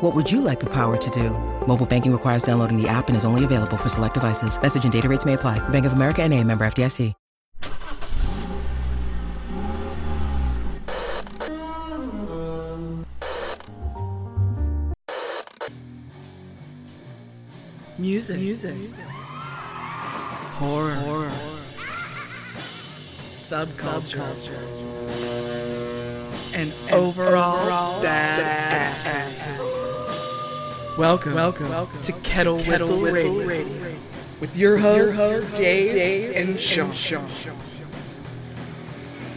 What would you like the power to do? Mobile banking requires downloading the app and is only available for select devices. Message and data rates may apply. Bank of America and a member FDIC. Music. Music. Horror. Horror. Subculture. And, overall, overall bad, Welcome, welcome, welcome to Kettle, Whistle, Whistle Radio, Radio, with your hosts, your host, Dave, Dave and Sean. Sean.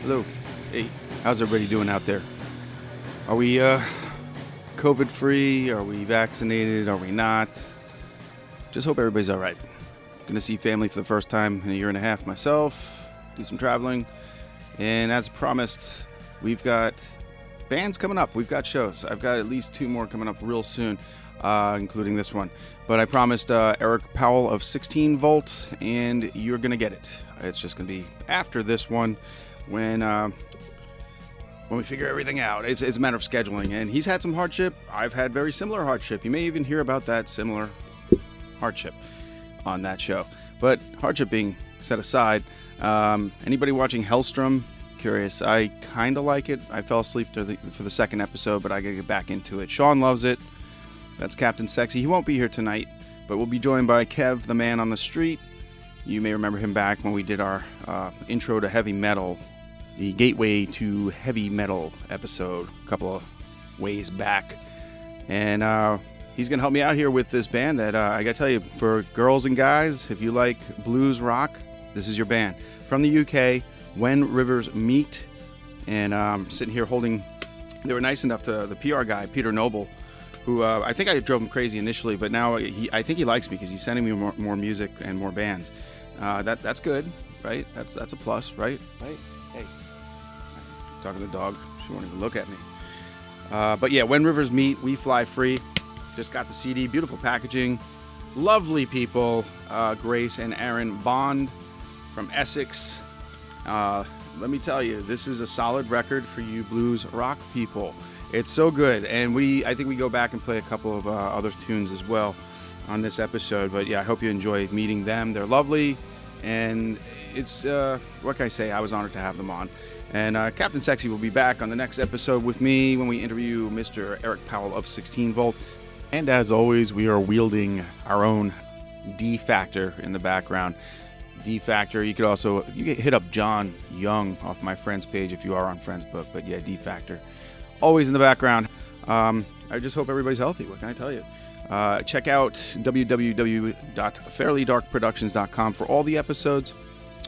Hello. Hey, how's everybody doing out there? Are we uh, COVID free? Are we vaccinated? Are we not? Just hope everybody's all right. Going to see family for the first time in a year and a half myself, do some traveling. And as promised, we've got bands coming up. We've got shows. I've got at least two more coming up real soon, uh, including this one. But I promised uh, Eric Powell of 16 Volt, and you're to get it. It's just to be after this one when. Uh, when we figure everything out, it's, it's a matter of scheduling. And he's had some hardship. I've had very similar hardship. You may even hear about that similar hardship on that show. But hardship being set aside, um, anybody watching Helstrom? curious. I kind of like it. I fell asleep the, for the second episode, but I gotta get back into it. Sean loves it. That's Captain Sexy. He won't be here tonight, but we'll be joined by Kev, the man on the street. You may remember him back when we did our uh, intro to heavy metal, the gateway to heavy metal episode, a couple of ways back. And uh, he's going to help me out here with this band that uh, I got to tell you, for girls and guys, if you like blues rock, this is your band. From the UK, When Rivers Meet. And I'm um, sitting here holding, they were nice enough to, the PR guy, Peter Noble, who uh, I think I drove him crazy initially, but now he, I think he likes me because he's sending me more, more, music and more bands. Uh, that That's good, right? That's, that's a plus, right? Right? Hey. Talking to the dog. She won't even look at me. Uh, but yeah, When Rivers Meet, We Fly Free. Just got the CD, beautiful packaging, lovely people, uh, Grace and Aaron Bond from Essex. Uh, let me tell you, this is a solid record for you blues rock people. It's so good, and we I think we go back and play a couple of uh, other tunes as well on this episode. But yeah, I hope you enjoy meeting them. They're lovely, and it's uh, what can I say? I was honored to have them on. And uh, Captain Sexy will be back on the next episode with me when we interview Mr. Eric Powell of 16 Volt. And as always, we are wielding our own D Factor in the background. D Factor, you could also you can hit up John Young off my friends page if you are on Friendsbook. But yeah, D Factor, always in the background. Um, I just hope everybody's healthy. What can I tell you? Uh, check out www.fairlydarkproductions.com for all the episodes.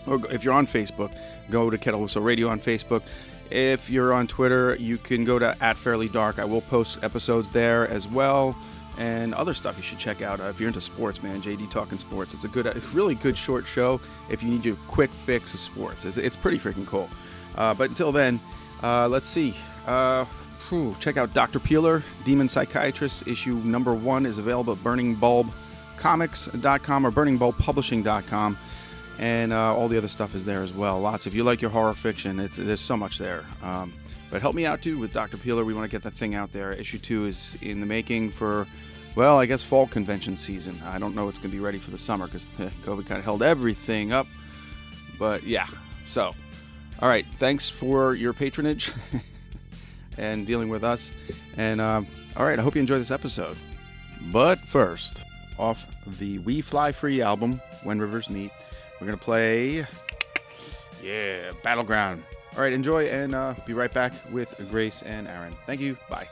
Or if you're on Facebook, go to Kettle Whistle Radio on Facebook. If you're on Twitter, you can go to at Fairly Dark. I will post episodes there as well and other stuff you should check out uh, if you're into sports, man. JD Talking Sports. It's a good, it's really good short show if you need a quick fix of sports. It's, it's pretty freaking cool. Uh, but until then, uh, let's see. Whew, check out Dr. Peeler, Demon Psychiatrist. Issue number one is available at burningbulbcomics.com or burningbulbpublishing.com. And uh, all the other stuff is there as well. Lots. If you like your horror fiction, it's, there's so much there. Um, but help me out too with Dr. Peeler. We want to get that thing out there. Issue two is in the making for, well, I guess fall convention season. I don't know it's going to be ready for the summer because COVID kind of held everything up. But yeah, so, all right. Thanks for your patronage and dealing with us. And um, all right, I hope you enjoy this episode. But first, off the We Fly Free album, When Rivers Meet, we're going to play, yeah, Battleground. All right, enjoy and uh, be right back with Grace and Aaron. Thank you. Bye.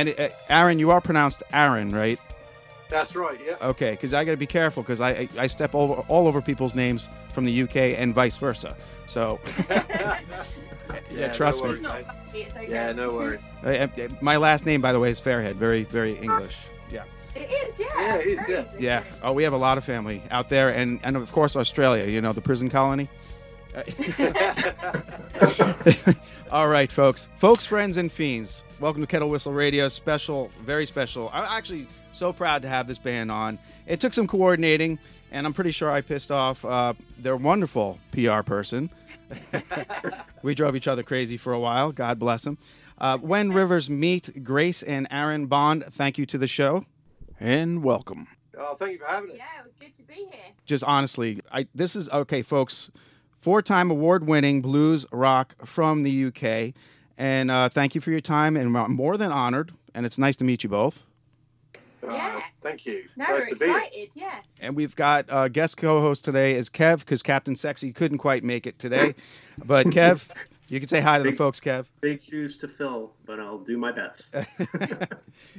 And uh, Aaron, you are pronounced Aaron, right? That's right. Yeah. Okay, because I got to be careful because I, I I step over all over people's names from the UK and vice versa. So yeah, no trust me. worries, It's not mate. funny, okay. Yeah, no worries. Uh, uh, my last name, by the way, is Fairhead. Very very English. Yeah. It is, yeah. Yeah, it is, very yeah. good. Yeah. Oh, we have a lot of family out there, and and of course Australia. You know the prison colony. All right, folks, folks, friends, and fiends. Welcome to Kettle Whistle Radio. Special, very special. I'm actually so proud to have this band on. It took some coordinating, and I'm pretty sure I pissed off uh, their wonderful PR person. we drove each other crazy for a while. God bless them. Uh, when Rivers meet Grace and Aaron Bond, thank you to the show, and welcome Oh, thank you for having us. Yeah, it was good to be here. just honestly, I this is okay, folks. Four-time award-winning blues rock from the UK, and uh, thank you for your time. And I'm more than honored, and it's nice to meet you both. Uh, Yeah. Thank you. No, nice we're to be excited, yeah. And we've got uh, guest co-host today is Kev because Captain Sexy couldn't quite make it today, but Kev, you can say hi to the folks, Kev. big shoes to fill, but I'll do my best.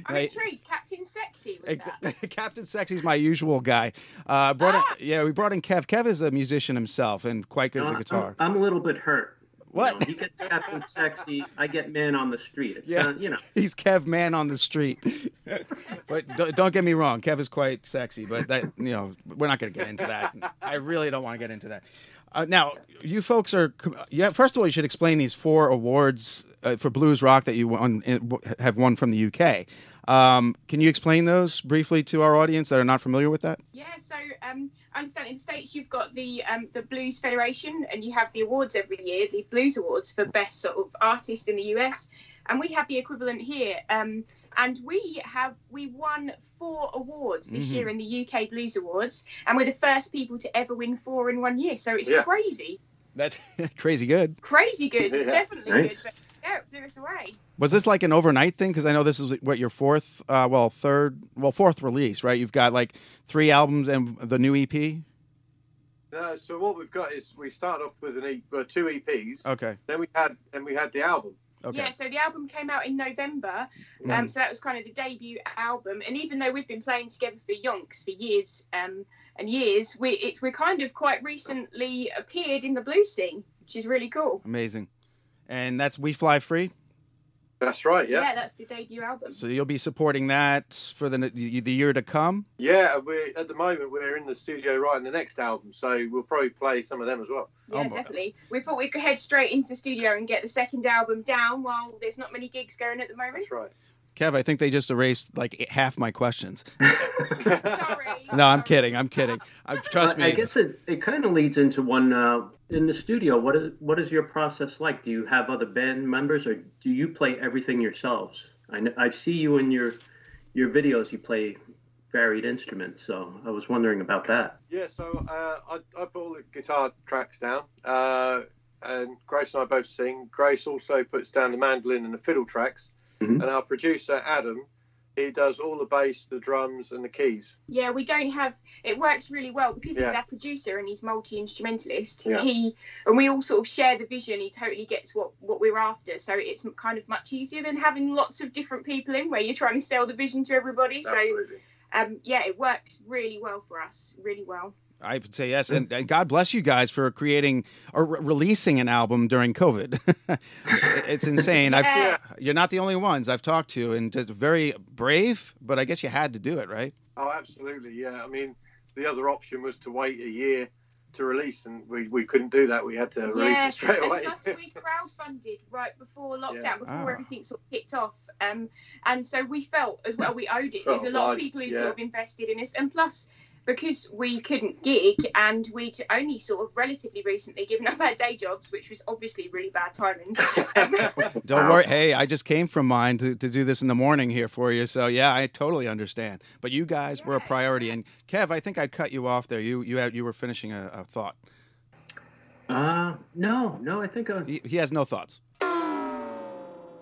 I'm Hey. intrigued. Captain Sexy was that? Ex- Captain Sexy's my usual guy. Uh, brought Ah! in, yeah, we brought in Kev. Kev is a musician himself and quite good No, with the guitar. I'm, I'm a little bit hurt. You What? know, he gets Captain Sexy. I get man on the street. It's, Yeah. you know. He's Kev man on the street. but don't, don't get me wrong, Kev is quite sexy, but that you know we're not going to get into that. I really don't want to get into that. Uh, now, you folks are yeah. First of all, you should explain these four awards uh, for blues rock that you won have won from the UK. Um, can you explain those briefly to our audience that are not familiar with that? Yeah, so um, I understand in the States you've got the um, the Blues Federation and you have the awards every year, the Blues Awards for Best sort of artist in the US. And we have the equivalent here. Um, and we have we won four awards this Mhm. year in the UK Blues Awards, and we're the first people to ever win four in one year. So it's Yeah. crazy, That's crazy good. crazy good, Yeah. definitely Nice. good. But yeah, blew us away. Was this like an overnight thing? Because I know this is what your fourth, uh, well, third, well, fourth release, right? You've got like three albums and the new EP. Uh, so what we've got is we started off with an e- uh, two EPs. Okay. Then we had and we had the album. Okay. Yeah, so the album came out in November, um, so that was kind of the debut album. And even though we've been playing together for Yonks for years um, and years, we it's we're kind of quite recently appeared in the blues scene, which is really cool. Amazing. And that's We Fly Free. That's right. Yeah. Yeah, that's the debut album. So you'll be supporting that for the the year to come. Yeah. We at the moment we're in the studio writing the next album, so we'll probably play some of them as well. Yeah, Oh, my- definitely. We thought we could head straight into the studio and get the second album down while there's not many gigs going at the moment. That's right. Kev, I think they just erased like half my questions. Sorry. No, I'm kidding. I'm kidding. I, trust me. I guess it, it kind of leads into one uh, in the studio. What is what is your process like? Do you have other band members, or do you play everything yourselves? I I see you in your your videos. You play varied instruments, so I was wondering about that. Yeah. So uh, I I put all the guitar tracks down, uh, and Grace and I both sing. Grace also puts down the mandolin and the fiddle tracks, Mhm. and our producer Adam, he does all the bass, the drums, and the keys. Yeah, we don't have. It works really well because he's our producer and he's multi instrumentalist. Yeah. He and we all sort of share the vision. He totally gets what what we're after. So it's kind of much easier than having lots of different people in where you're trying to sell the vision to everybody. Absolutely. So um, yeah, it worked really well for us. Really well. I would say yes, and, and God bless you guys for creating or re- releasing an album during COVID. it's insane. Yeah. I've, you're not the only ones I've talked to, and just very brave. But I guess you had to do it, right? Oh, absolutely. Yeah. I mean, the other option was to wait a year to release, and we, we couldn't do that. We had to release yeah, it straight and away. plus we crowdfunded right before lockdown, Yeah. before Ah. everything sort of kicked off. Um, and so we felt as well we owed it. There's a lot of people who yeah. sort of invested in us, and plus because we couldn't gig and we'd only sort of relatively recently given up our day jobs, which was obviously really bad timing. Don't worry. Hey, I just came from mine to, to do this in the morning here for you. So yeah, I totally understand. But you guys were a priority, and Kev, I think I cut you off there. You you had, you were finishing a, a thought. Uh, no, no, I think uh, He, he has no thoughts.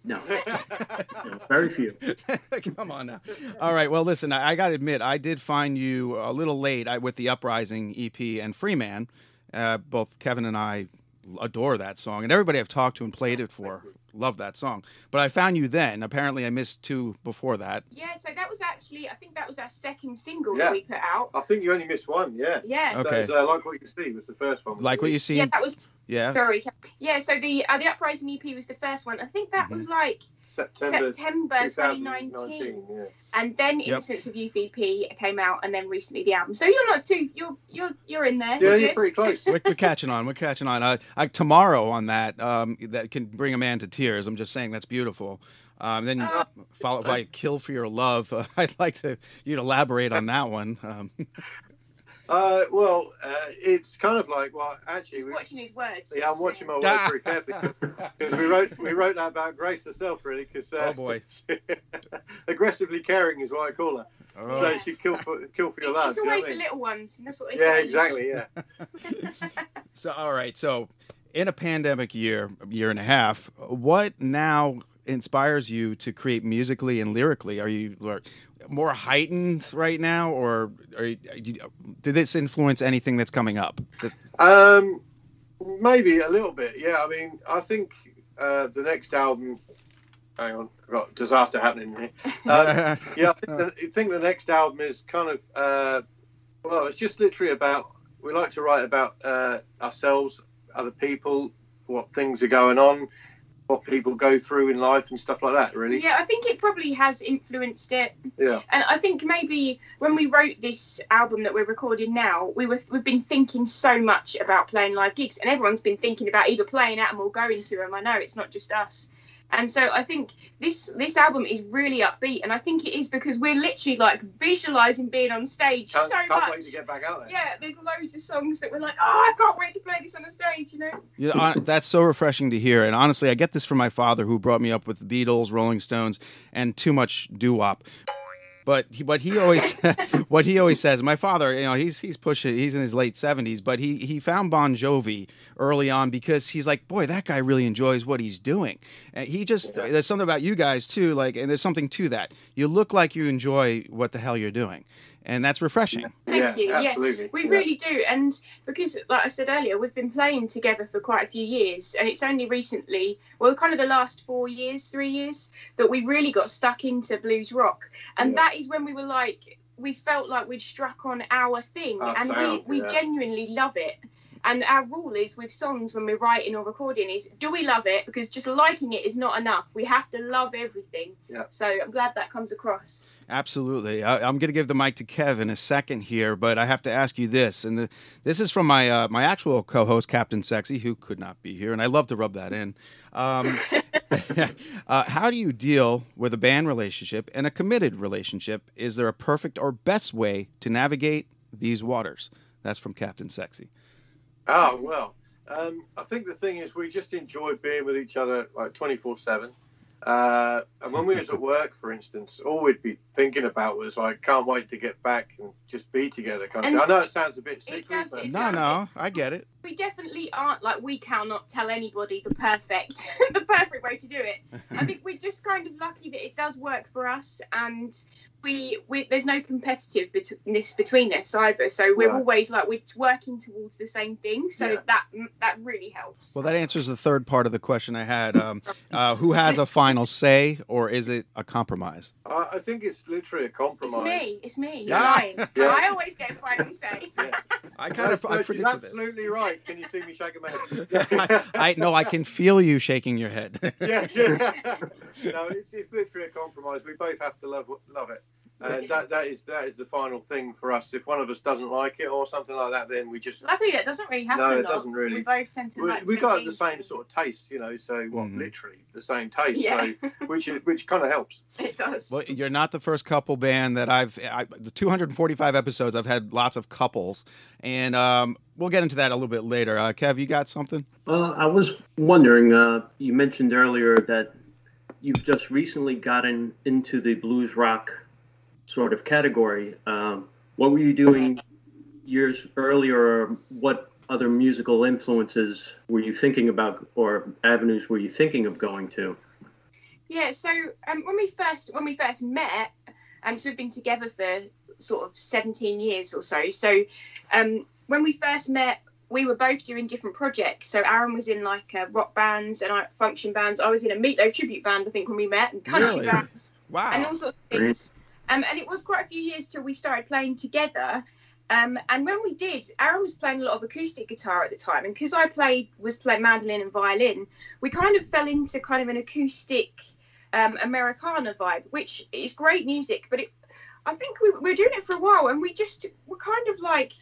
No, no, very few. Come on now. All right. Well, listen, I, I got to admit, I did find you a little late I, with the Uprising EP and Free Man. Uh, both Kevin and I adore that song, and everybody I've talked to and played it for love that song. But I found you then. Apparently, I missed two before that. yeah, so that was actually I think that was our second single Yeah. that we put out. I think you only missed one. Yeah. Yeah. Okay. So, so like what you see was the first one. Like what you see. Yeah, that was Yeah. sorry. Yeah, so the uh, the Uprising EP was the first one. I think that Mhm. was like September, September 2019. 2019. Yeah. and then Yep. Innocence of Youth EP came out, and then recently the album. So you're not too you're you're you're in there. Yeah, You're you're pretty close. we're, we're catching on. We're catching on. Uh, I, tomorrow on that um, that can bring a man to tears. I'm just saying that's beautiful. Um, then Oh. followed by "Kill for Your Love." Uh, I'd like to you to elaborate on that one. Um, Uh, well, uh, it's kind of like well, actually, Just we, watching his words. yeah, I'm watching my words very carefully because we wrote we wrote that about Grace herself, really. Because uh, Oh, boy. aggressively caring is what I call her. oh, So she kill for kill for your love. It's do you know always I the mean? little ones, and that's what they Yeah, say. exactly. Yeah. So all right, so in a pandemic year, year and a half, what now inspires you to create musically and lyrically? Are you like, more heightened right now, or are you, are you- did this influence anything that's coming up? Um, maybe a little bit. Yeah, I mean, I think uh, the next album. Hang on, I've got disaster happening here. Uh, yeah, I think, the, I think the next album is kind of uh, well, it's just literally about. We like to write about uh, ourselves, other people, what things are going on, what people go through in life, and stuff like that. Really. Yeah, I think it probably has influenced it. Yeah. And I think maybe when we wrote this album that we're recording now, we were we've been thinking so much about playing live gigs, and everyone's been thinking about either playing at them or going to them. I know it's not just us. And so I think this this album is really upbeat, and I think it is because we're literally like visualizing being on stage Can't, so can't much. wait to get back out there. Yeah, there's loads of songs that we're like, oh, I can't wait to play this on the stage, you know. Yeah, hon- that's so refreshing to hear. And honestly, I get this from my father, who brought me up with the Beatles, Rolling Stones, and too much doo wop. But he, what he always what he always says, my father, you know, he's he's pushing, he's in his late seventies, but he he found Bon Jovi early on because he's like, boy, that guy really enjoys what he's doing. And he just there's something about you guys too, like, and there's something to that. You look like you enjoy what the hell you're doing, and that's refreshing. Thank yeah, you. absolutely. Yeah, we Yeah. really do. And because, like I said earlier, we've been playing together for quite a few years, and it's only recently, well, kind of the last four years, three years, that we really got stuck into blues rock. And Yeah. that is when we were like, we felt like we'd struck on our thing, Our and sound, we, we yeah. genuinely love it. And our rule is with songs when we're writing or recording is do we love it? Because just liking it is not enough. We have to love everything. Yeah. So I'm glad that comes across. Absolutely. I, I'm going to give the mic to Kev in a second here, but I have to ask you this, and the, this is from my uh, my actual co-host, Captain Sexy, who could not be here, and I love to rub that in. Um, uh, how do you deal with a band relationship and a committed relationship? Is there a perfect or best way to navigate these waters? That's from Captain Sexy. Oh well, um, I think the thing is we just enjoy being with each other like twenty four seven. Uh, and when we was at work, for instance, all we'd be thinking about was like, can't wait to get back and just be together. Kind of I know it sounds a bit sickly, but it's- No, no, I get it. We definitely aren't like we cannot tell anybody the perfect the perfect way to do it i think we're just kind of lucky that it does work for us and we, we there's no competitiveness between us either so we're Right. always like we're working towards the same thing so Yeah. that that really helps Well, that answers the third part of the question I had. Um, uh, who has a final say, or is it a compromise? I, I think it's literally a it's compromise. me it's me it's Yeah. mine Yeah. i always get a final say I kind of I she's predicted this. absolutely right. Can you see me shaking my I, head? I no, I can feel you shaking your head. yeah, yeah. no, it's, it's literally a compromise. We both have to love love it, and that, that is that is the final thing for us. If one of us doesn't like it or something like that, then we just luckily that doesn't really happen No, it lot. doesn't really. we both tend to we, like we some got the same sort of taste, you know. So well, Mhm. literally the same taste. Yeah. So which which kind of helps. it does well, you're not the first couple band that I've. I, the 245 episodes, I've had lots of couples, and um, we'll get into that a little bit later. Uh, Kev, you got something? Uh, I was wondering, uh, you mentioned earlier that you've just recently gotten into the blues rock sort of category. Um, what were you doing years earlier? Or what other musical influences were you thinking about, or avenues were you thinking of going to? Yeah, so um, when we first when we first met, um, so we've been together for sort of seventeen years or so. So um, when we first met, we were both doing different projects. So Aaron was in like uh, rock bands and I, function bands. I was in a Meatloaf tribute band, I think, when we met, and country Really? bands and Wow. all sorts of things. Um, and it was quite a few years till we started playing together. Um, and when we did, Aaron was playing a lot of acoustic guitar at the time, and because I played was playing mandolin and violin, we kind of fell into kind of an acoustic um, Americana vibe, which is great music. But it, I think we, we were doing it for a while, and we just were kind of like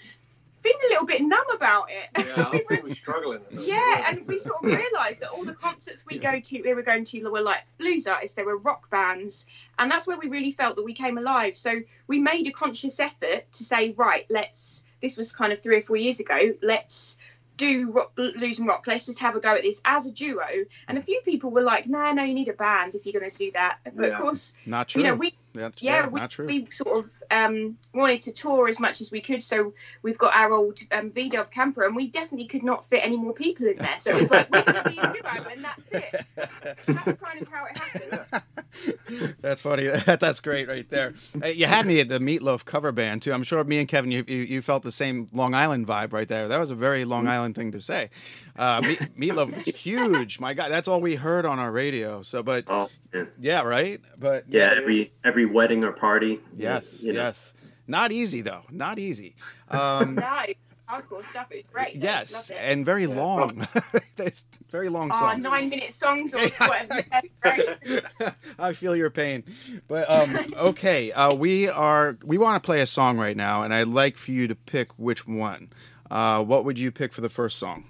feeling a little bit numb about it. Yeah, We I think we're struggling. yeah, and we sort of realised that all the concerts we go to, we were going to, were like blues artists. They were rock bands, and that's where we really felt that we came alive. So we made a conscious effort to say, right, let's. This was kind of three or four years ago. Let's do rock, blues and rock. Let's just have a go at this as a duo. And a few people were like, no, no, you need a band if you're going to do that. But Yeah. of course, Not true. you know, we That's, yeah, yeah, we, not true. we sort of um, wanted to tour as much as we could. So we've got our old um, V Dub camper, and we definitely could not fit any more people in there. So it was like, we're going to be a duo, and that's it. That's kind of how it happened. That's funny. That's great right there. Uh, You had me at the Meatloaf cover band too. I'm sure me and Kevin, you, you, you felt the same Long Island vibe right there. That was a very Long Mm-hmm. Island thing to say. Uh, Me- Meatloaf was huge. My God, that's all we heard on our radio. So, but Oh, yeah, yeah, right. But yeah every every wedding or party. yes, you know. yes. Not easy though. Not easy. Um, No, hardcore stuff. It was great. yes, and very long. There's very long Oh, songs. nine minute songs or whatever. I feel your pain, but um, okay. Uh, we are we want to play a song right now, and I'd like for you to pick which one. Uh, what would you pick for the first song?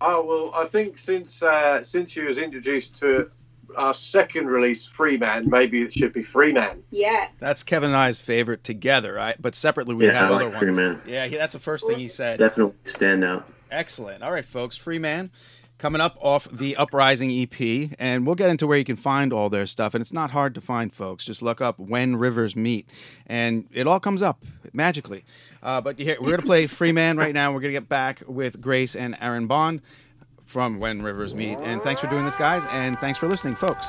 Oh well, I think since uh, since you was introduced to our second release, Free Man, maybe it should be Free Man. Yeah. That's Kevin and I's favorite together, right? But separately, we Yeah, have I other like ones. Free Man. Yeah, that's the first thing he said. Definitely stand out. Excellent. All right, folks. Free Man coming up off the Uprising EP, and we'll get into where you can find all their stuff. And it's not hard to find, folks. Just look up When Rivers Meet, and it all comes up magically. Uh, but here, we're going to play Free Man right now. We're going to get back with Grace and Aaron Bond from When Rivers Meet. And thanks for doing this, guys, and thanks for listening, folks.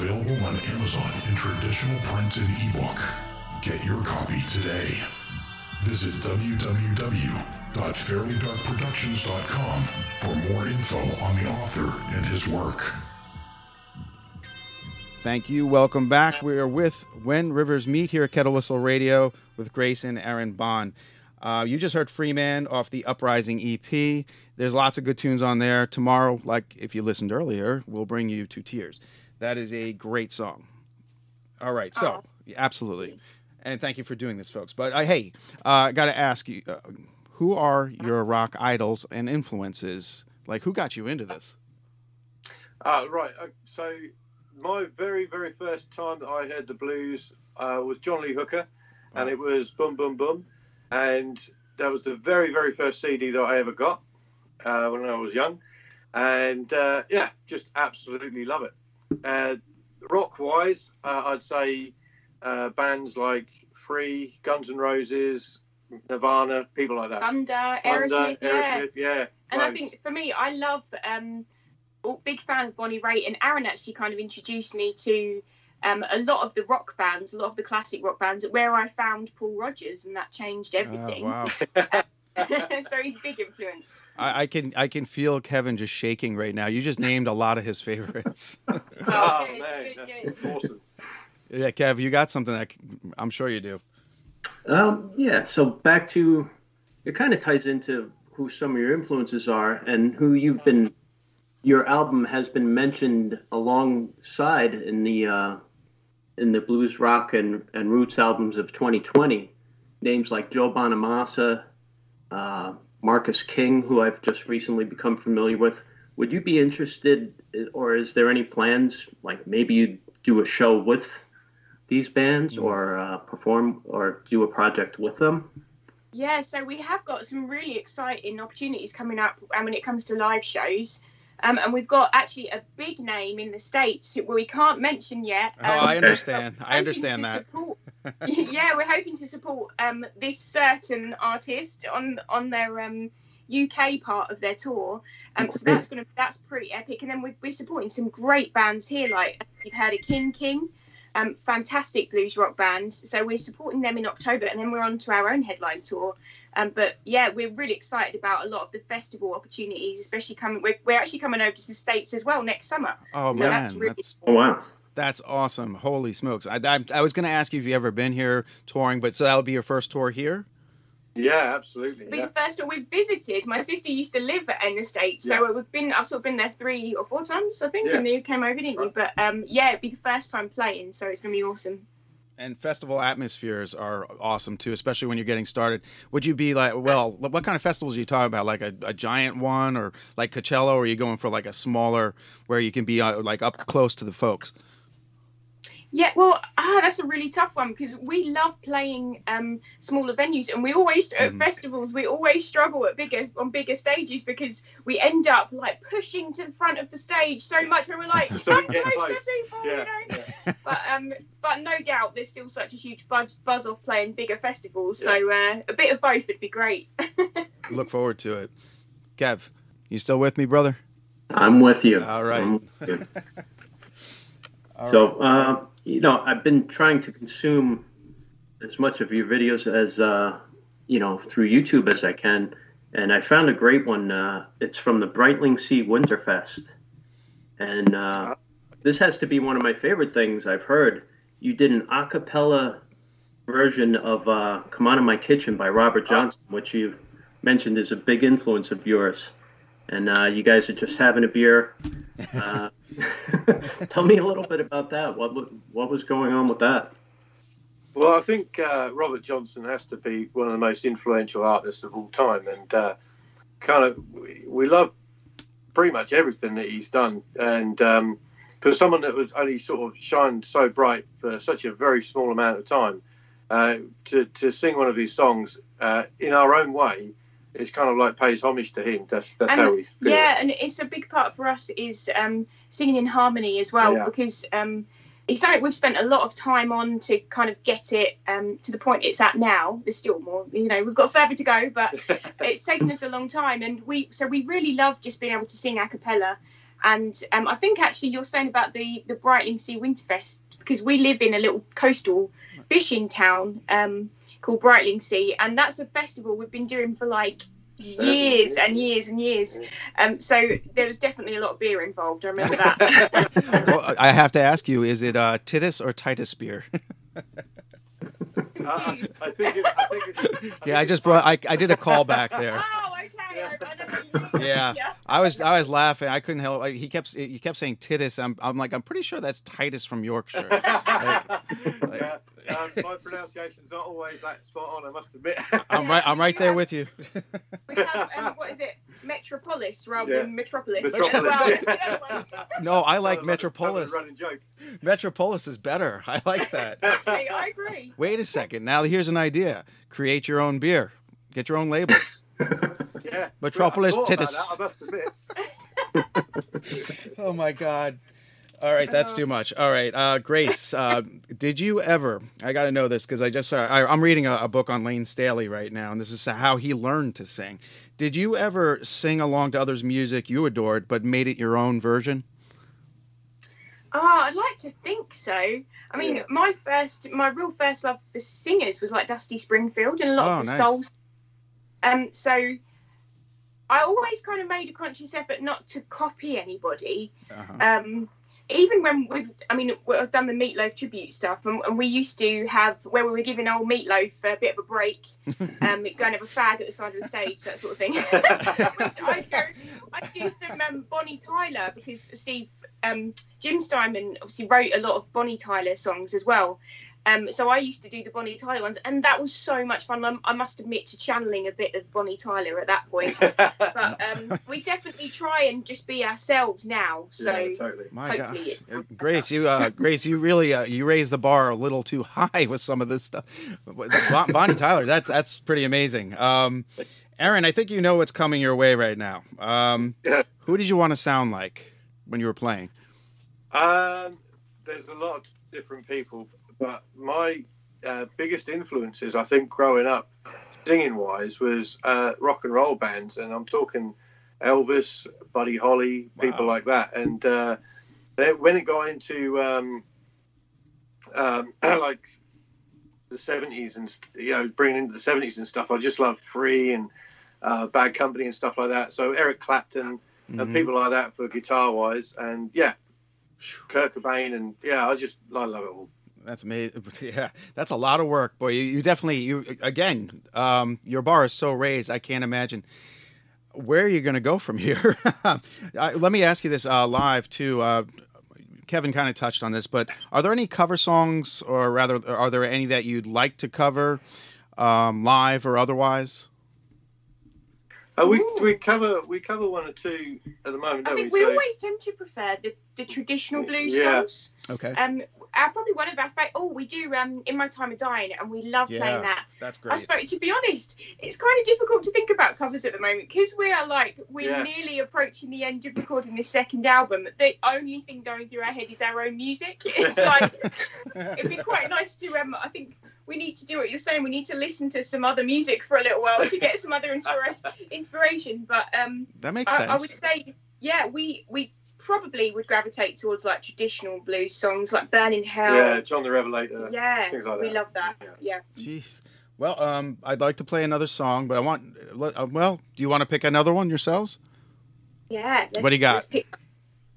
Available on Amazon in traditional print and ebook. Get your copy today. Visit www.fairlydarkproductions.com for more info on the author and his work. Thank you. Welcome back. We are with When Rivers Meet here at Kettle Whistle Radio with Grace and Aaron Bond. Uh, you just heard Free Man off the Uprising EP. There's lots of good tunes on there. Tomorrow, like if you listened earlier, we'll bring you to tears. That is a great song. All right, so absolutely, and thank you for doing this, folks. But uh, hey, uh, I got to ask you, uh, who are your rock idols and influences? Like, who got you into this? Uh, right. uh, So my very, very first time that I heard the blues uh, was John Lee Hooker, and it was Boom Boom Boom, and that was the very, very first CD that I ever got uh, when I was young, and uh, yeah, just absolutely love it. Uh, rock wise, uh, I'd say uh, bands like Free, Guns N' Roses, Nirvana, people like that. Thunder, Thunder, Aerosmith, yeah. Yeah. And I think for me, I love um, oh, big fan of Bonnie Raitt, and Aaron actually kind of introduced me to um, a lot of the rock bands, a lot of the classic rock bands, where I found Paul Rodgers, and that changed everything. wow. so he's big influence. I, I can I can feel Kevin just shaking right now. You just named a lot of his favorites. Oh, good, man, good, that's good. awesome. yeah, Kev, you got something that c- I'm sure you do. Um, yeah, so back to it kind of ties into who some of your influences are and who you've been your album has been mentioned alongside in the uh, in the blues rock and, and roots albums of 2020 names like Joe Bonamassa, uh, Marcus King, who I've just recently become familiar with. Would you be interested, or is there any plans, like maybe you'd do a show with these bands, or uh, perform, or do a project with them? Yeah, so we have got some really exciting opportunities coming up And when it comes to live shows. Um, and we've got actually a big name in the States who we can't mention yet. Oh, um, I understand. I understand that. support- yeah, we're hoping to support um, this certain artist on on their um, UK part of their tour. Um, so that's gonna that's pretty epic. And then we're, we're supporting some great bands here, like you've heard of King King, um, fantastic blues rock band. So we're supporting them in October, and then we're on to our own headline tour. Um, but yeah, we're really excited about a lot of the festival opportunities, especially coming. We're, we're actually coming over to the states as well next summer. Oh So man, that's really that's Oh wow. that's awesome! Holy smokes! I, I, I was going to ask you if you ever been here touring, but so that would be your first tour here. Yeah, absolutely. Be Yeah. the first time we've visited. My sister used to live in the states, so we've been. I've sort of been there three or four times, I think, Yeah. and you came over, didn't you? But um, yeah, it'd be the first time playing, so it's gonna be awesome. And festival atmospheres are awesome too, especially when you're getting started. Would you be like, well, what kind of festivals are you talking about? Like a, a giant one, or like Coachella, or are you going for like a smaller where you can be uh, like up close to the folks? Yeah, well, ah, that's a really tough one because we love playing um, smaller venues, and we always at Mhm. festivals we always struggle at bigger on bigger stages because we end up like pushing to the front of the stage so much when we're like So come you get close. people, Yeah, you know. But um, but no doubt there's still such a huge buzz, buzz off playing bigger festivals. So uh, a bit of both would be great. Look forward to it. Kev, you still with me, brother? I'm with you. All right. I'm with you. All so, uh, you know, I've been trying to consume as much of your videos as, uh, you know, through YouTube as I can. And I found a great one. Uh, it's from the Brightlingsea Winterfest. And uh, this has to be one of my favorite things I've heard. You did an a cappella version of uh, Come On in My Kitchen by Robert Johnson, which you mentioned is a big influence of yours. And uh, you guys are just having a beer. Uh, tell me a little bit about that. What what was going on with that? Well, I think uh, Robert Johnson has to be one of the most influential artists of all time, and uh, kind of we, we love pretty much everything that he's done. And um, for someone that was only sort of shined so bright for such a very small amount of time, uh, to to sing one of his songs uh, in our own way, it's kind of like pays homage to him. That's that's And, how we feel. Yeah, and it's a big part for us is um, singing in harmony as well Yeah. because um, it's something we've spent a lot of time on to kind of get it um, to the point it's at now. There's still more, you know, we've got further to go, but it's taken us a long time, and we so we really love just being able to sing a cappella. And um, I think actually you're saying about the the Brightlingsea Winterfest because we live in a little coastal fishing town um, called Brightlingsea, and that's a festival we've been doing for like years and years and years. Um, so there was definitely a lot of beer involved. I remember that. well, I have to ask you: Is it uh, Titus or Titus beer? Uh, I think it, I think it's, yeah, I just brought. I, I did a callback there. oh, okay. I, I know what you mean. Yeah, I was I was laughing. I couldn't help. Like, he kept he kept saying Titus. I'm I'm like I'm pretty sure that's Titus from Yorkshire. yeah, um, my pronunciation's not always that spot on. I must admit. I'm right. I'm right there with you. We have um, what is it, Metropolis rather Yeah. than Metropolis, Metropolis. as well. The other ones. No, I like Metropolis. running joke. Metropolis is better. I like that. Okay, I agree. Wait a second. Now here's an idea. Create your own beer. Get your own label. Yeah. Metropolis Well, I thought about Titus. that, I must admit. Oh my God. All right, that's too much. All right, uh, Grace, uh, did you ever? I got to know this because I just saw. I, I'm reading a, a book on Lane Staley right now, and this is how he learned to sing. Did you ever sing along to others' music you adored, but made it your own version? Oh, I'd like to think so. I mean, Yeah. my first, my real first love for singers was like Dusty Springfield and a lot Oh, of the nice. soul. Um, so I always kind of made a conscious effort not to copy anybody. Uh-huh. Um, even when we've, I mean, we've done the Meatloaf tribute stuff, and, and we used to have where we were giving old Meatloaf a bit of a break, um, go and have a fag at the side of the stage, that sort of thing. Go, I do some um, Bonnie Tyler because Steve, um, Jim Steinman obviously wrote a lot of Bonnie Tyler songs as well. Um, so I used to do the Bonnie Tyler ones, and that was so much fun. I, I must admit to channeling a bit of Bonnie Tyler at that point. but um, we definitely try and just be ourselves now. So yeah, totally. My God, it's Uh, Grace, you, uh, Grace, you really, uh, you raised the bar a little too high with some of this stuff. Bonnie Tyler, that's that's pretty amazing. Um, Aaron, I think you know what's coming your way right now. Um, who did you want to sound like when you were playing? Um, there's a lot of different people, but my uh, biggest influences I think growing up, singing wise, was uh, rock and roll bands, and I'm talking Elvis, Buddy Holly, people Wow. like that. And uh, they, when it got into um, um, like the 70s and you know bringing into the 70s and stuff, I just loved Free and uh, Bad Company and stuff like that. So Eric Clapton Mhm. and people like that for guitar wise, and yeah, Kurt Cobain, and yeah, I just I love it all. That's amazing. Yeah, that's a lot of work, boy. You, you definitely you again. Um, your bar is so raised. I can't imagine where are you going to go from here. Let me ask you this uh, live too. Uh, Kevin kind of touched on this, but are there any cover songs, or rather, are there any that you'd like to cover um, live or otherwise? Uh, we we cover we cover one or two at the moment, I don't think we? we So- always tend to prefer the, the traditional blues Yeah. songs. Okay, Um, uh, probably one of our favorite. Oh, we do um, in my time of dying, and we love Yeah, playing that. that's great. I great. suppose, to be honest, it's kind of difficult to think about covers at the moment because we are like we're Yeah. nearly approaching the end of recording this second album. The only thing going through our head is our own music. It's like it'd be quite nice to. Um, I think we need to do what you're saying. We need to listen to some other music for a little while to get some other inspira- inspiration. But um, That makes I, I would say, yeah, we we probably would gravitate towards like traditional blues songs like Burning Hell. yeah, John the Revelator. Yeah, things like that. we love that. Yeah. Yeah. Jeez. Well, um, I'd like to play another song, but I want. Uh, well, do you want to pick another one yourselves? Yeah. Let's, What do you got? let's pick-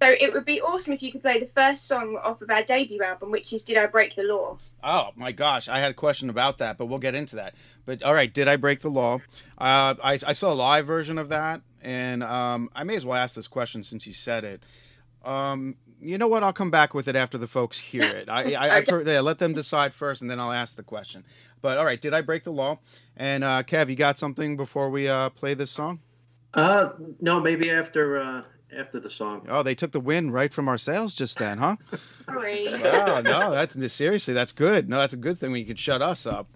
So it would be awesome if you could play the first song off of our debut album, which is "Did I Break the Law." Oh my gosh, I had a question about that, but we'll get into that. But all right, did I break the law? Uh, I, I saw a live version of that, and um, I may as well ask this question since you said it. Um, you know what? I'll come back with it after the folks hear it. I, I, I per- yeah, let them decide first, and then I'll ask the question. But all right, did I break the law? And uh, Kev, you got something before we uh, play this song? Uh, no, maybe after uh, after the song. Oh, they took the win right from our sales just then, huh? Sorry. Oh no, that's seriously, that's good. No, that's a good thing when you can shut us up.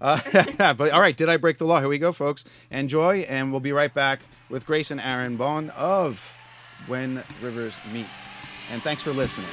Uh, but all right, did I break the law? Here we go, folks. Enjoy, and we'll be right back with Grace and Aaron Bond of When Rivers Meet. And thanks for listening.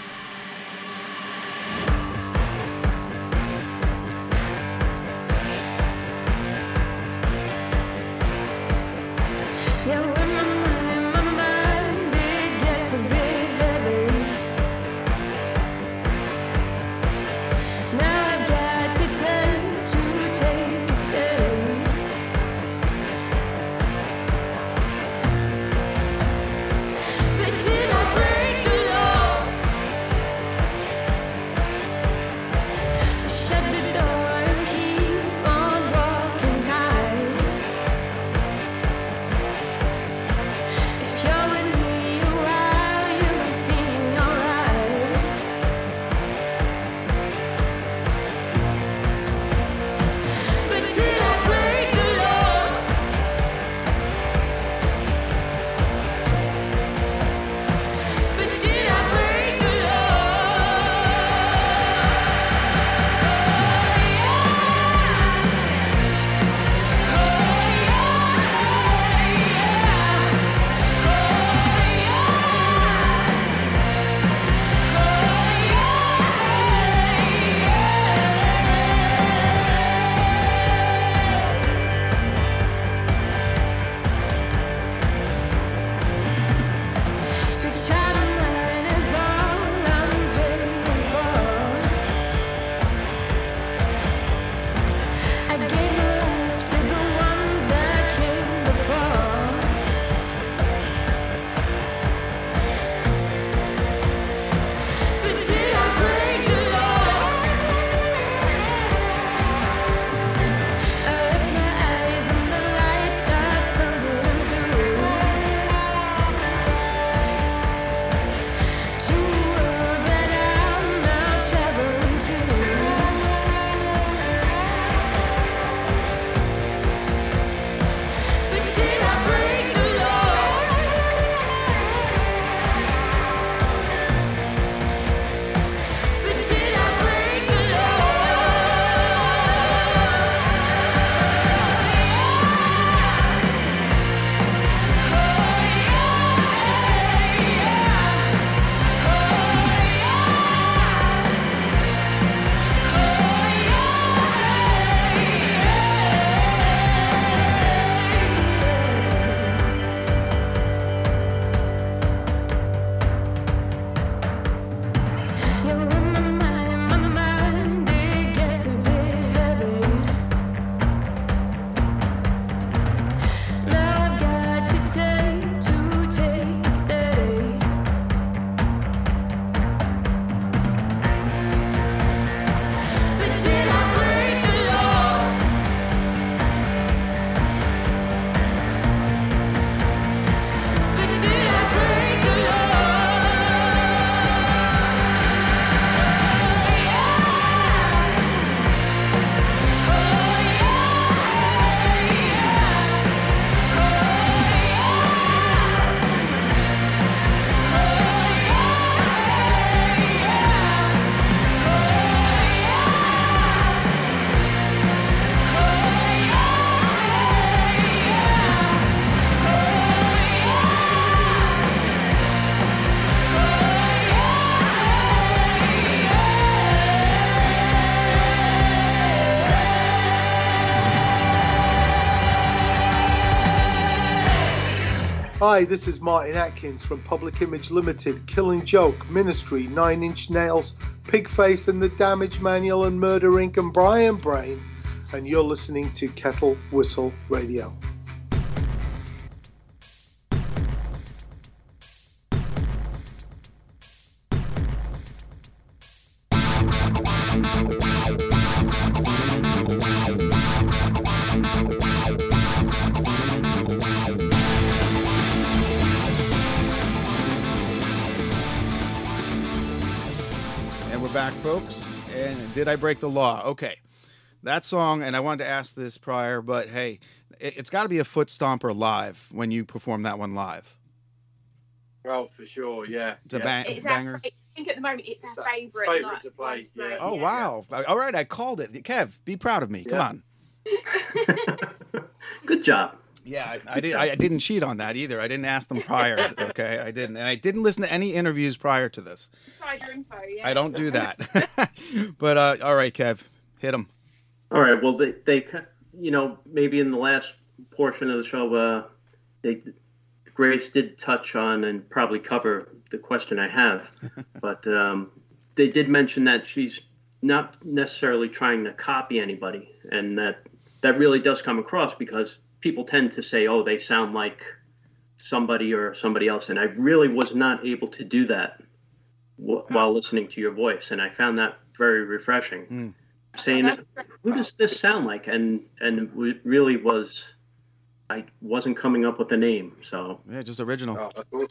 Hi, this is Martin Atkins from Public Image Limited, Killing Joke, Ministry, Nine Inch Nails, Pigface and the Damage Manual, and Murder Inc. and Brian Brain, and you're listening to Kettle Whistle Radio. Did I break the law? Okay. That song, and I wanted to ask this prior, but hey, it, it's got to be a foot stomper live when you perform that one live. Oh, for sure, yeah. It's a bang, It's banger. fa- I think at the moment it's our It's our favourite. favourite like, to play, one to play, yeah. Oh wow! All right, I called it. Kev, be proud of me. Come on. Good job. Yeah, I, I did. I, I didn't cheat on that either. I didn't ask them prior. Okay, I didn't, and I didn't listen to any interviews prior to this. Insider info, yeah. I don't do that. but uh, all right, Kev, hit them. All right. Well, they, they, you know, maybe in the last portion of the show, uh, they, Grace did touch on and probably cover the question I have, but um, they did mention that she's not necessarily trying to copy anybody, and that that really does come across because people tend to say, "Oh, they sound like somebody or somebody else," and I really was not able to do that w- hmm. while listening to your voice, and I found that very refreshing. Hmm. Saying, "Who does this sound like?" and and it really was, I wasn't coming up with a name, so Yeah, just original. Oh, that's awesome.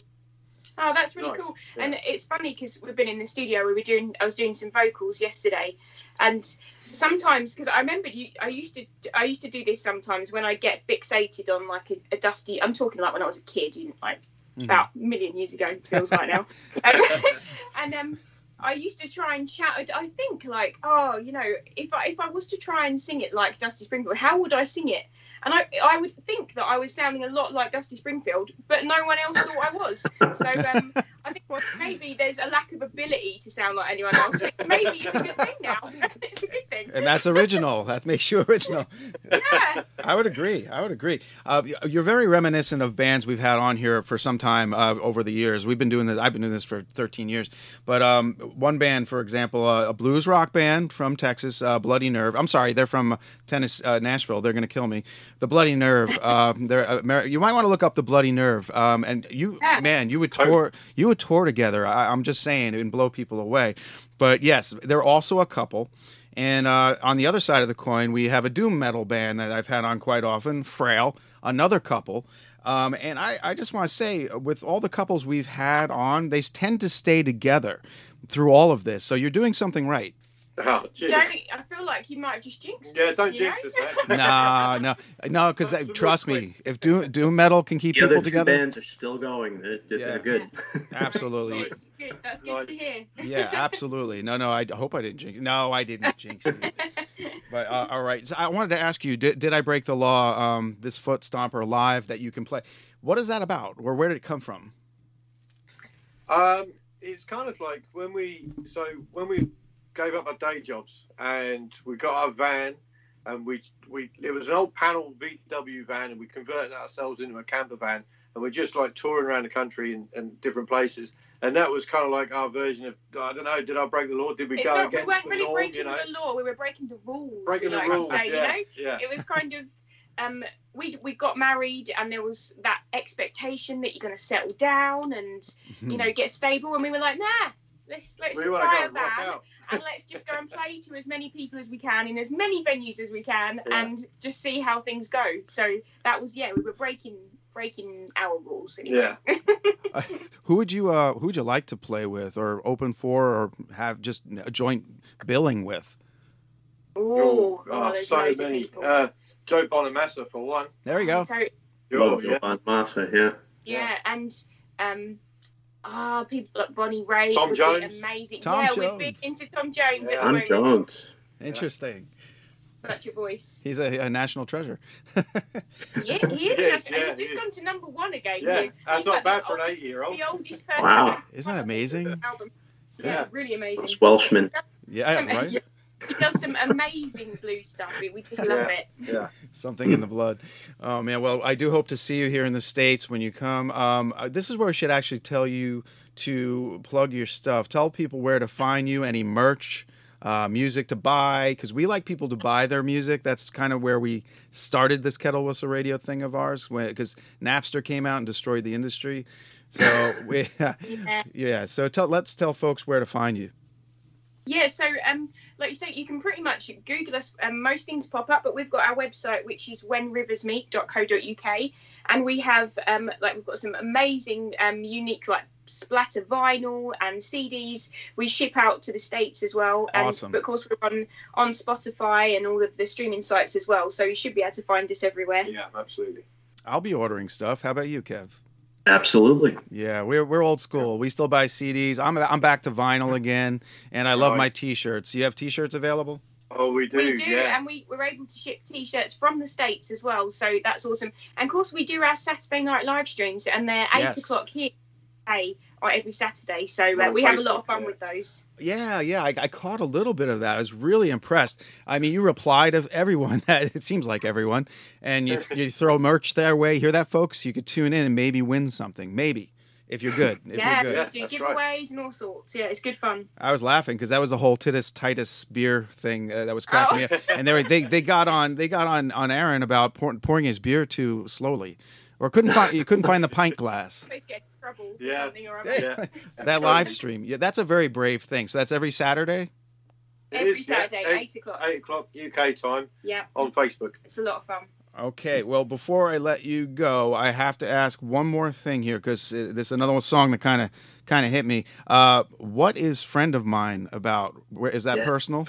Oh, that's really Nice, cool. yeah. And it's funny because we've been in the studio. We were doing. I was doing some vocals yesterday, and sometimes because I remember you, I used to. I used to do this sometimes when I get fixated on like a, a dusty. I'm talking like when I was a kid, you know, like about a million years ago. Feels like now. Um, and um, I used to try and shout. I think like, oh, you know, if I if I was to try and sing it like Dusty Springfield, how would I sing it? And I, I would think that I was sounding a lot like Dusty Springfield, but no one else thought I was. So um, I think maybe there's a lack of ability to sound like anyone else. Maybe it's a good thing now. it's a good thing. And that's original. that makes you original. Yeah. I would agree. I would agree. Uh, you're very reminiscent of bands we've had on here for some time uh, over the years. We've been doing this. I've been doing this for 13 years. But um, one band, for example, uh, a blues rock band from Texas, uh, Bloody Nerve. I'm sorry, they're from Tennessee, uh, Nashville. They're going to kill me. The Bloody Nerve. Uh, they're Amer- you might want to look up the Bloody Nerve. Um, and you, Yeah. man, you would tour. You would tour together. I, I'm just saying, and blow people away. But yes, they're also a couple. And uh, on the other side of the coin, we have a doom metal band that I've had on quite often, Frail, another couple. Um, and I, I just want to say, with all the couples we've had on, they tend to stay together through all of this. So you're doing something right. Oh. Don't, I feel like you might have just jinxed Yeah, us, don't jinx know? us, man. No, no, no, because trust me, if doom, doom metal can keep the people two together, bands are still going. They're, they're Yeah. good. absolutely. Nice. Good. That's good to hear. Yeah, absolutely. No, no, I hope I didn't jinx. No, I didn't jinx you. But uh, all right, so I wanted to ask you: Did, did I break the law? Um, this foot stomper live that you can play. What is that about, or where did it come from? Um, it's kind of like when we so when we gave up our day jobs and we got our van and we we it was an old panel VW van and we converted ourselves into a camper van and we're just like touring around the country and, and different places and that was kind of like our version of I don't know did I break the law did we It's go not, we against weren't the really norm breaking you know the law. We were breaking the rules. breaking the like rules say, yeah you know. yeah It was kind of um, we we got married and there was that expectation that you're going to settle down and you know get stable and we were like nah let's let's we buy a go and rock van out and let's just go and play to as many people as we can in as many venues as we can Yeah. and just see how things go so that was yeah we were breaking breaking our rules anyway. yeah Uh, who would you uh, who would you like to play with, or open for, or have just a joint billing with? Ooh, oh, oh, so many uh, Joe Bonamassa for one There we go. So, Love yeah. Joe Massa, yeah. yeah, and um ah people like Bonnie Raitt Tom Jones. amazing Tom yeah we're Jones. big into Tom Jones Yeah. at the Tom moment Jones. Interesting. such a voice He's a, a national treasure. yeah he is, He is, and yeah, he's he just is. gone to number one again yeah He- that's he's not like bad the for an eight year old the oldest person Wow. Isn't that amazing? Yeah. yeah really amazing Those Welshmen. Yeah, right. Yeah. he does some amazing blue stuff. We we just love Yeah. it. Yeah. Something in the blood. Oh man. Well, I do hope to see you here in the states when you come. Um, uh, this is where I should actually tell you to plug your stuff. Tell people where to find you. Any merch, uh, music to buy, because we like people to buy their music. That's kind of where we started this kettle whistle radio thing of ours. Because Napster came out and destroyed the industry. So we, Yeah. yeah. So tell, let's tell folks where to find you. Yeah, so um, like you say, you can pretty much Google us. Um, most things pop up, but we've got our website, which is whenriversmeet.co.uk, and we have um, like we've got some amazing, um, unique like splatter vinyl and CDs. We ship out to the states as well, and Awesome. but of course we're on on Spotify and all of the streaming sites as well. So you should be able to find us everywhere. Yeah, absolutely. I'll be ordering stuff. How about you, Kev? Absolutely. Yeah, we're we're old school. We still buy CDs. I'm I'm back to vinyl again, and I love my T-shirts. You have T-shirts available? Oh, we do. we do, yeah. and we, we're able to ship T-shirts from the states as well. So that's awesome. And of course, we do our Saturday night live streams, and they're eight Yes. o'clock here, hey, or every Saturday. So uh, we have a lot of fun with those. Yeah, yeah. I, I caught a little bit of that. I was really impressed. I mean, you reply to everyone. That it seems like everyone, and you you throw merch their way. Hear that, folks? You could tune in and maybe win something. Maybe if you're good. If yeah, you're good. we do giveaways right. and all sorts. Yeah, it's good fun. I was laughing because that was the whole Titus Titus beer thing uh, that was cracking me up. And they were, they they got on they got on on Aaron about pour, pouring his beer too slowly, or couldn't find you couldn't find the pint glass. Supposed to get in trouble Yeah. or other. Yeah. That live stream, yeah, that's a very brave thing. So that's every Saturday. It Every is, yeah. Saturday, Eight- eight o'clock. Eight o'clock UK time Yeah, on Facebook. it's a lot of fun. Okay, well, before I let you go, I have to ask one more thing here because this is another song that kind of kind of hit me. Uh, what is "Friend of Mine" about? Where is that Yeah. personal?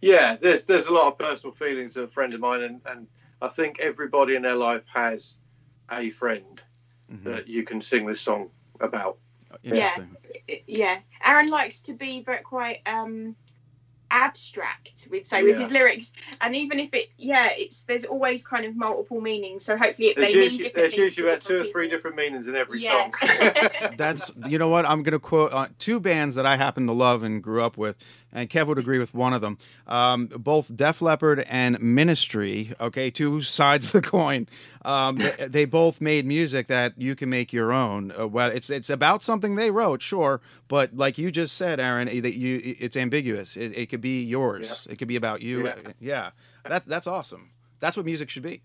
Yeah, there's there's a lot of personal feelings of a friend of mine, and, and I think everybody in their life has a friend Mm-hmm. that you can sing this song about. Interesting. I- Yeah, Aaron likes to be very quite um abstract we'd say with his lyrics and even if it yeah it's there's always kind of multiple meanings so hopefully it, There's they mean usually, different there's usually about two or three people. different meanings in every yeah song. That's you know what I'm going to quote uh, two bands that I happen to love and grew up with, and Kev would agree with one of them. Um, both Def Leppard and Ministry. Okay, two sides of the coin. Um, they, they both made music that you can make your own. Uh, well, it's it's about something they wrote, sure, but like you just said, Aaron, that you it's ambiguous. It, it could be yours. It could be about you. Yeah. yeah, that's that's awesome. That's what music should be.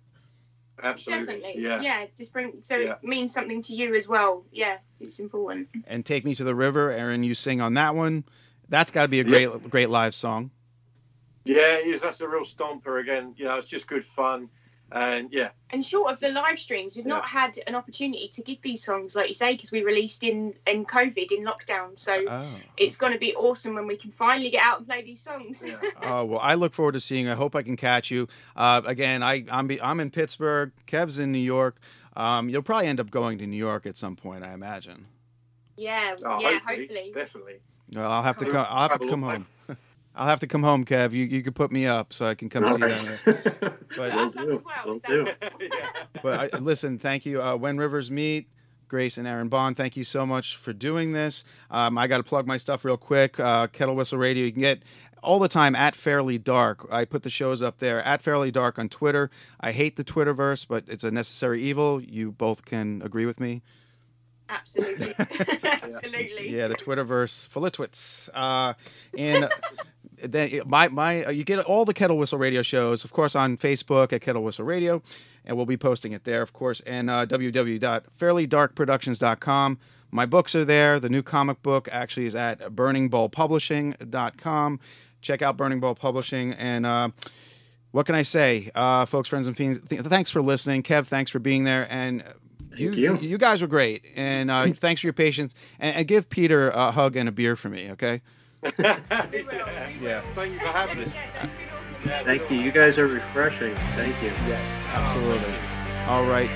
Absolutely. definitely Yeah. yeah just bring so Yeah. it means something to you as well yeah it's important And take me to the river, Aaron. You sing on that one. That's got to be a great great live song. Yeah, it is. That's a real stomper again. You know, it's just good fun. And yeah, and short of the live streams we've not had an opportunity to give these songs like you say because we released in in covid in lockdown so Oh. it's going to be awesome when we can finally get out and play these songs yeah. Oh well, I look forward to seeing. you. I hope I can catch you. Uh, again, I I'm be, I'm in Pittsburgh. Kev's in New York. Um, you'll probably end up going to New York at some point, I imagine. yeah Oh, yeah hopefully, hopefully definitely. Well, I'll have to come. I'll have to come home. I'll have to come home, Kev. You you could put me up so I can come All see right. them. But Will Us do. as well, Will do. but I, listen, thank you. Uh, when rivers meet, Grace and Aaron Bond, thank you so much for doing this. Um, I got to plug my stuff real quick. Uh, Kettle Whistle Radio, you can get all the time at Fairly Dark. I put the shows up there at Fairly Dark on Twitter. I hate the Twitterverse, but it's a necessary evil. You both can agree with me. Absolutely absolutely Yeah, the Twitterverse full of twits. Uh, and then my my you get all the Kettle Whistle Radio shows, of course, on Facebook at Kettle Whistle Radio, and we'll be posting it there, of course, and uh, www.fairlydarkproductions.com. My books are there. The new comic book actually is at burningballpublishing.com. Check out Burning Ball Publishing and. Uh, what can I say, uh, folks, friends, and fiends? Th- thanks for listening, Kev. Thanks for being there, and Thank you. you guys were great, and uh, thanks for your patience. And, and give Peter a hug and a beer for me, okay? We will, we will. Yeah. Thank you for having us. Yeah, that's been awesome. Thank you. You guys are refreshing. Thank you. Yes, absolutely. All right.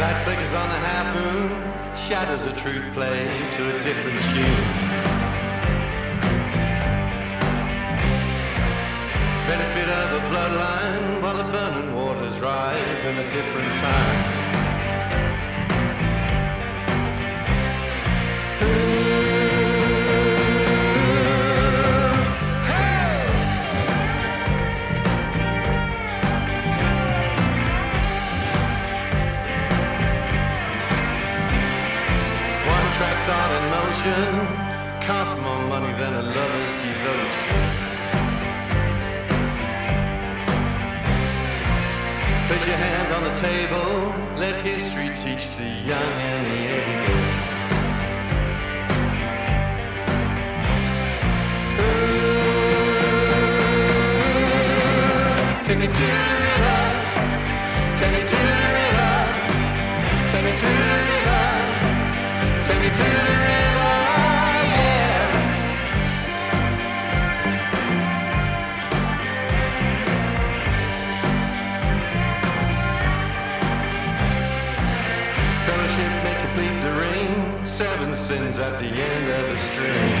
Light flickers on the half moon, shadows of truth play to a different tune. in a different time. One track thought in motion costs more money than a lover's your hand on the table. Let history teach the young and the able. Ooh, take me to the river. Take me to the river. Take me to the river. Take me to. Dolphins at the end of the string.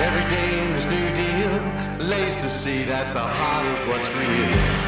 Every day in this new deal lays the seed at the heart of what's real.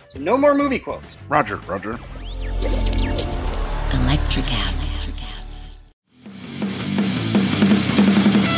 So no more movie quotes. Roger, Roger. Electricast.